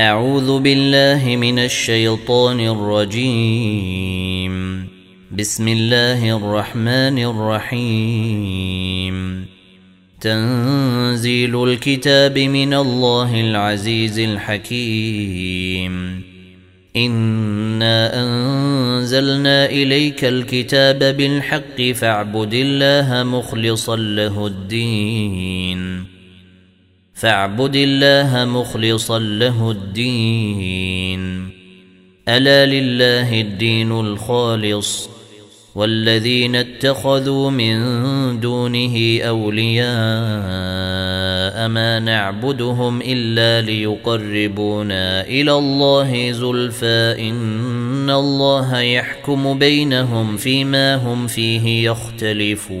أعوذ بالله من الشيطان الرجيم. بسم الله الرحمن الرحيم. تنزيل الكتاب من الله العزيز الحكيم. إنا أنزلنا إليك الكتاب بالحق فاعبد الله مخلصا له الدين. فاعبد الله مخلصا له الدين. ألا لله الدين الخالص. والذين اتخذوا من دونه أولياء ما نعبدهم إلا ليقربونا إلى الله زلفى. إن الله يحكم بينهم فيما هم فيه يختلفون.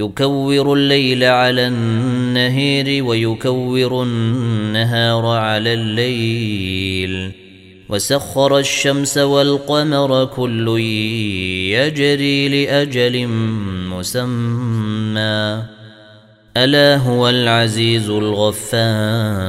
يكور الليل على النهير ويكور النهار على الليل. وسخر الشمس والقمر كل يجري لأجل مسمى. ألا هو العزيز الغفار.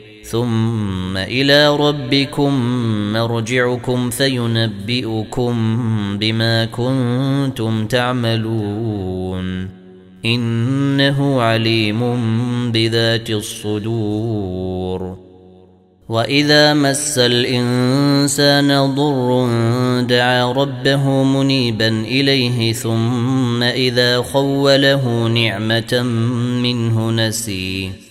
ثم إلى ربكم مرجعكم فينبئكم بما كنتم تعملون. إنه عليم بذات الصدور. وإذا مس الإنسان ضر دعا ربه منيبا إليه ثم إذا خوله نعمة منه نسيه.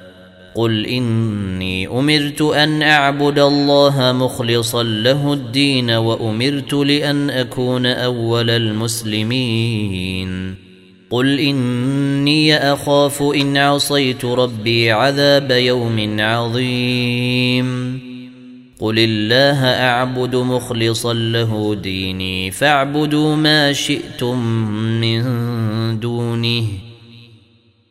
قل اني امرت ان اعبد الله مخلصا له الدين وامرت لأن اكون اول المسلمين قل اني اخاف ان عصيت ربي عذاب يوم عظيم قل الله اعبد مخلصا له ديني فاعبدوا ما شئتم من دونه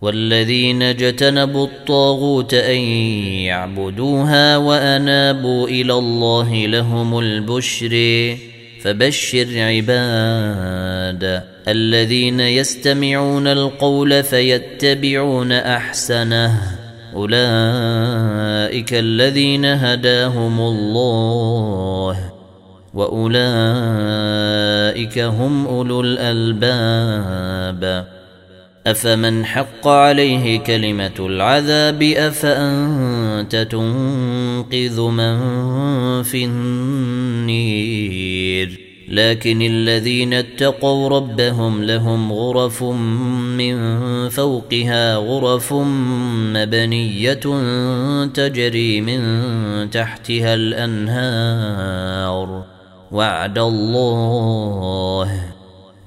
والذين اجتنبوا الطاغوت أن يعبدوها وأنابوا إلى الله لهم البشر فبشر عباد الذين يستمعون القول فيتبعون أحسنه. أولئك الذين هداهم الله وأولئك هم أولو الألباب. أفمن حق عليه كلمة العذاب أفأنت تنقذ من في النير لكن الذين اتقوا ربهم لهم غرف من فوقها غرف مبنية تجري من تحتها الأنهار وعد الله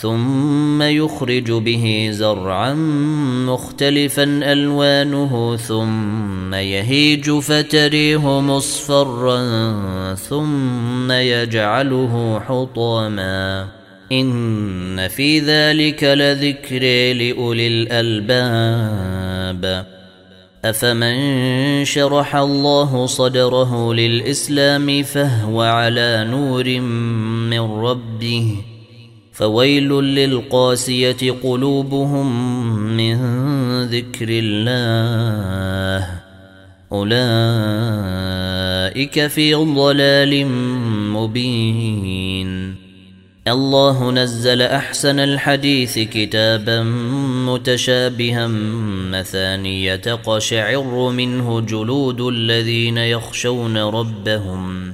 ثم يخرج به زرعا مختلفا ألوانه ثم يهيج فتريه مصفرا ثم يجعله حطاما. إن في ذلك لذكر لأولي الألباب. أفمن شرح الله صدره للإسلام فهو على نور من ربه. فويل للقاسية قلوبهم من ذكر الله. أولئك في ضلال مبين. الله نزل أحسن الحديث كتابا متشابها مثانية تقشعر منه جلود الذين يخشون ربهم.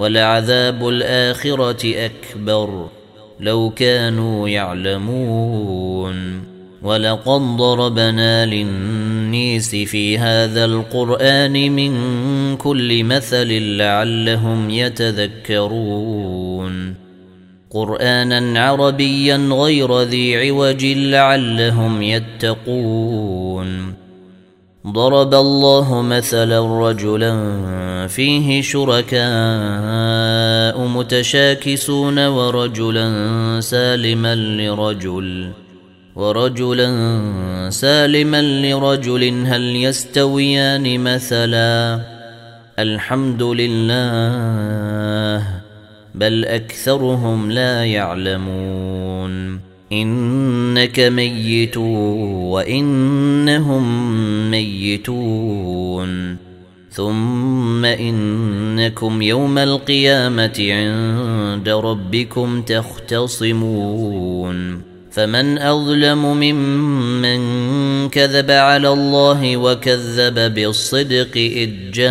ولعذاب الآخرة أكبر. لو كانوا يعلمون. ولقد ضربنا للنيس في هذا القرآن من كل مثل لعلهم يتذكرون. قرانا عربيا غير ذي عوج لعلهم يتقون. ضرب الله مثلا رجلا فيه شركاء متشاكسون ورجلا سالما لرجل ورجلا سالما لرجل هل يستويان مثلا؟ الحمد لله بل أكثرهم لا يعلمون. إنك ميت وإنهم ميتون. ثم إنكم يوم القيامة عند ربكم تختصمون. فمن أظلم ممن كذب على الله وكذب بالصدق إذ جاءه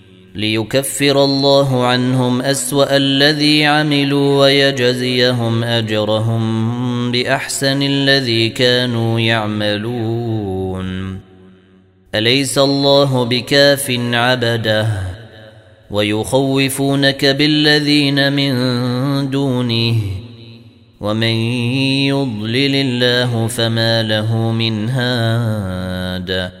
ليكفر الله عنهم أسوأ الذي عملوا ويجزيهم أجرهم بأحسن الذي كانوا يعملون. أليس الله بكاف عبده؟ ويخوفونك بالذين من دونه. ومن يضلل الله فما له من هاد.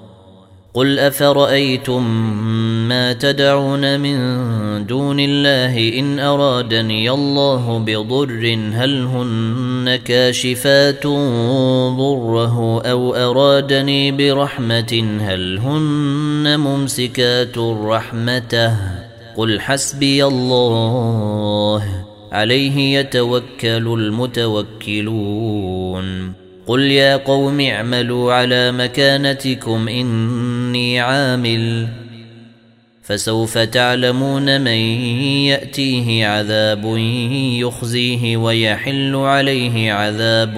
قل افرايتم ما تدعون من دون الله ان ارادني الله بضر هل هن كاشفات ضره أو ارادني برحمه هل هن ممسكات رحمته قل حسبي الله عليه يتوكل المتوكلون قل يا قوم اعملوا على مكانتكم إني عامل. فسوف تعلمون من يأتيه عذاب يخزيه ويحل عليه عذاب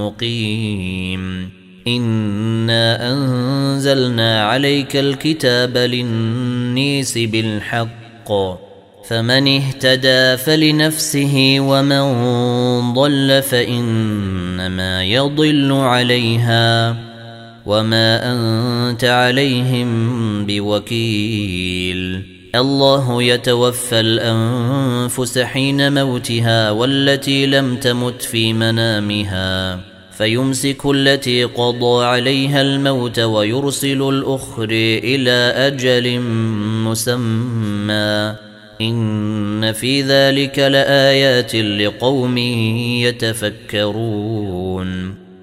مقيم. إنا أنزلنا عليك الكتاب للنيس بالحق. فمن اهتدى فلنفسه ومن ضل فإنما يضل عليها. وما انت عليهم بوكيل الله يتوفى الانفس حين موتها والتي لم تمت في منامها فيمسك التي قضى عليها الموت ويرسل الآخر إلى أجل مسمى ان في ذلك لايات لقوم يتفكرون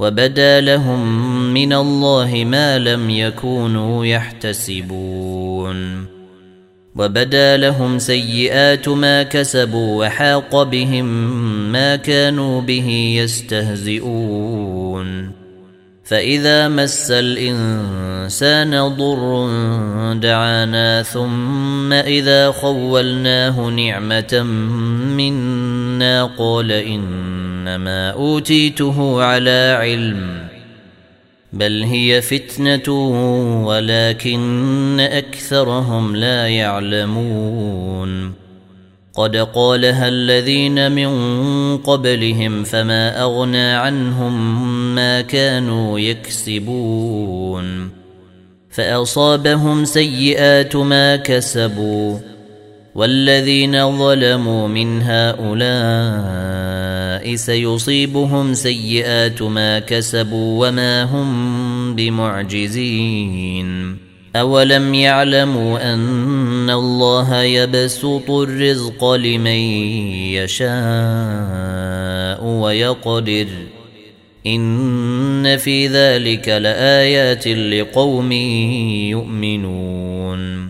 وبدا لهم من الله ما لم يكونوا يحتسبون. وبدا لهم سيئات ما كسبوا وحاق بهم ما كانوا به يستهزئون. فإذا مس الإنسان ضر دعانا ثم إذا خولناه نعمة منا قال إن إنما أوتيته على علم بل هي فتنة ولكن أكثرهم لا يعلمون. قد قالها الذين من قبلهم فما أغنى عنهم ما كانوا يكسبون. فأصابهم سيئات ما كسبوا. والذين ظلموا من هؤلاء سيصيبهم سيئات ما كسبوا وما هم بمعجزين. أولم يعلموا أن الله يبسط الرزق لمن يشاء ويقدر. إن في ذلك لآيات لقوم يؤمنون.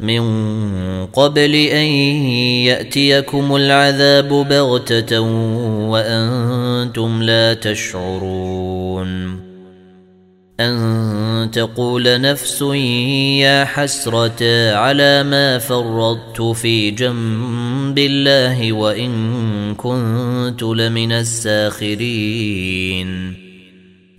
من قبل أن يأتيكم العذاب بغتة وأنتم لا تشعرون. أن تقول نفس يا حسرة على ما فرطت في جنب الله وإن كنت لمن الساخرين.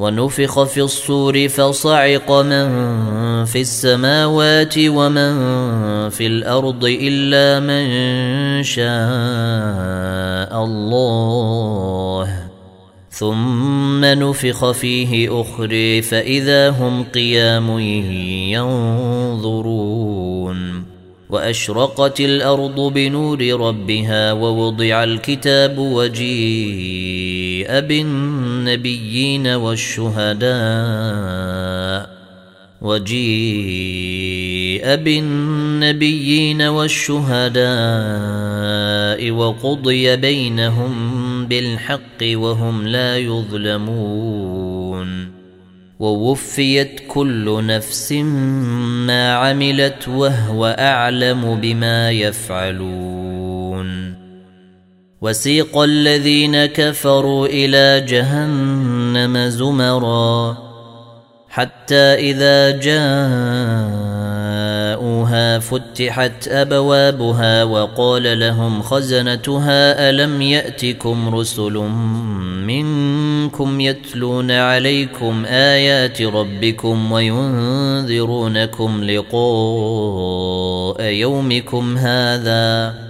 ونفخ في الصور فصعق من في السماوات ومن في الأرض إلا من شاء الله. ثم نفخ فيه اخري فإذا هم قيام ينظرون. وأشرقت الأرض بنور ربها ووضع الكتاب وجيء بالنبيين والشهداء وجيء بالنبيين والشهداء وقضي بينهم بالحق وهم لا يظلمون ووفيت كل نفس ما عملت وهو أعلم بما يفعلون وسيق الذين كفروا إلى جهنم زمرا حتى إذا جاءوها فتحت أبوابها وقال لهم خزنتها ألم يأتكم رسل منكم يتلون عليكم آيات ربكم وينذرونكم لقاء يومكم هذا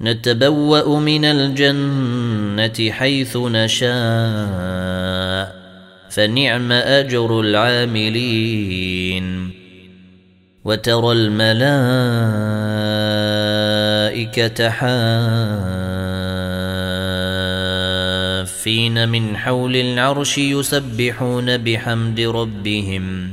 نتبوأ من الجنة حيث نشاء فنعم أجر العاملين. وترى الملائكة حافين من حول العرش يسبحون بحمد ربهم.